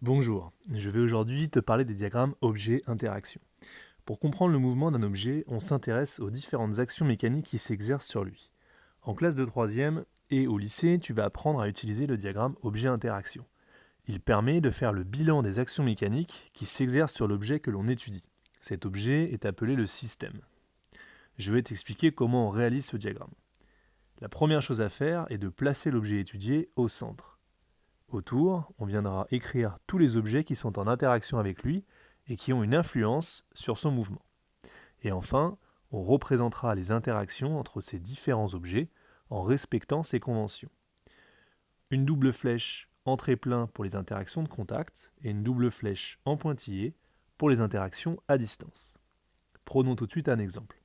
Bonjour, je vais aujourd'hui te parler des diagrammes objet-interaction. Pour comprendre le mouvement d'un objet, on s'intéresse aux différentes actions mécaniques qui s'exercent sur lui. En classe de 3e et au lycée, tu vas apprendre à utiliser le diagramme objet-interaction. Il permet de faire le bilan des actions mécaniques qui s'exercent sur l'objet que l'on étudie. Cet objet est appelé le système. Je vais t'expliquer comment on réalise ce diagramme. La première chose à faire est de placer l'objet étudié au centre. Autour, on viendra écrire tous les objets qui sont en interaction avec lui et qui ont une influence sur son mouvement. Et enfin, on représentera les interactions entre ces différents objets en respectant ces conventions. Une double flèche en trait-plein pour les interactions de contact et une double flèche en pointillé pour les interactions à distance. Prenons tout de suite un exemple.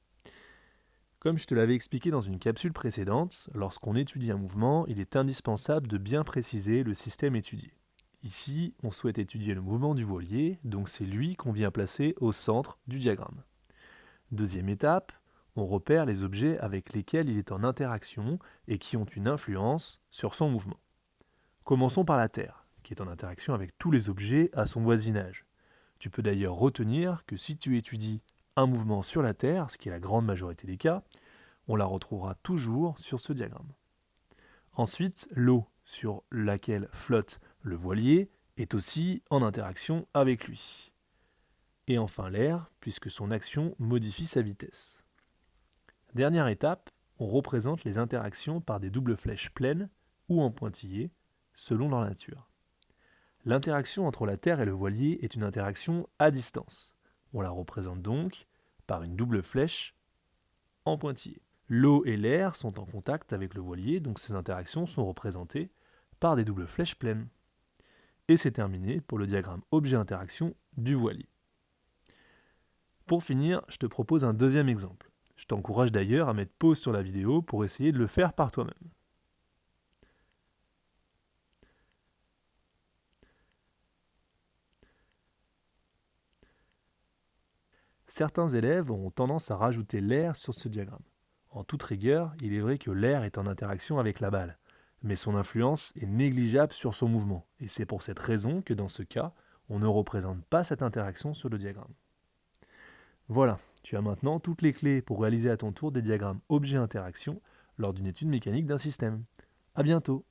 Comme je te l'avais expliqué dans une capsule précédente, lorsqu'on étudie un mouvement, il est indispensable de bien préciser le système étudié. Ici, on souhaite étudier le mouvement du voilier, donc c'est lui qu'on vient placer au centre du diagramme. Deuxième étape, on repère les objets avec lesquels il est en interaction et qui ont une influence sur son mouvement. Commençons par la Terre, qui est en interaction avec tous les objets à son voisinage. Tu peux d'ailleurs retenir que si tu étudies un mouvement sur la Terre, ce qui est la grande majorité des cas, on la retrouvera toujours sur ce diagramme. Ensuite, l'eau sur laquelle flotte le voilier est aussi en interaction avec lui. Et enfin l'air, puisque son action modifie sa vitesse. Dernière étape, on représente les interactions par des doubles flèches pleines ou en pointillés, selon leur nature. L'interaction entre la Terre et le voilier est une interaction à distance. On la représente donc par une double flèche en pointillé. L'eau et l'air sont en contact avec le voilier, donc ces interactions sont représentées par des doubles flèches pleines. Et c'est terminé pour le diagramme objet-interaction du voilier. Pour finir, je te propose un deuxième exemple. Je t'encourage d'ailleurs à mettre pause sur la vidéo pour essayer de le faire par toi-même. Certains élèves ont tendance à rajouter l'air sur ce diagramme. En toute rigueur, il est vrai que l'air est en interaction avec la balle, mais son influence est négligeable sur son mouvement, et c'est pour cette raison que dans ce cas, on ne représente pas cette interaction sur le diagramme. Voilà, tu as maintenant toutes les clés pour réaliser à ton tour des diagrammes objet-interaction lors d'une étude mécanique d'un système. A bientôt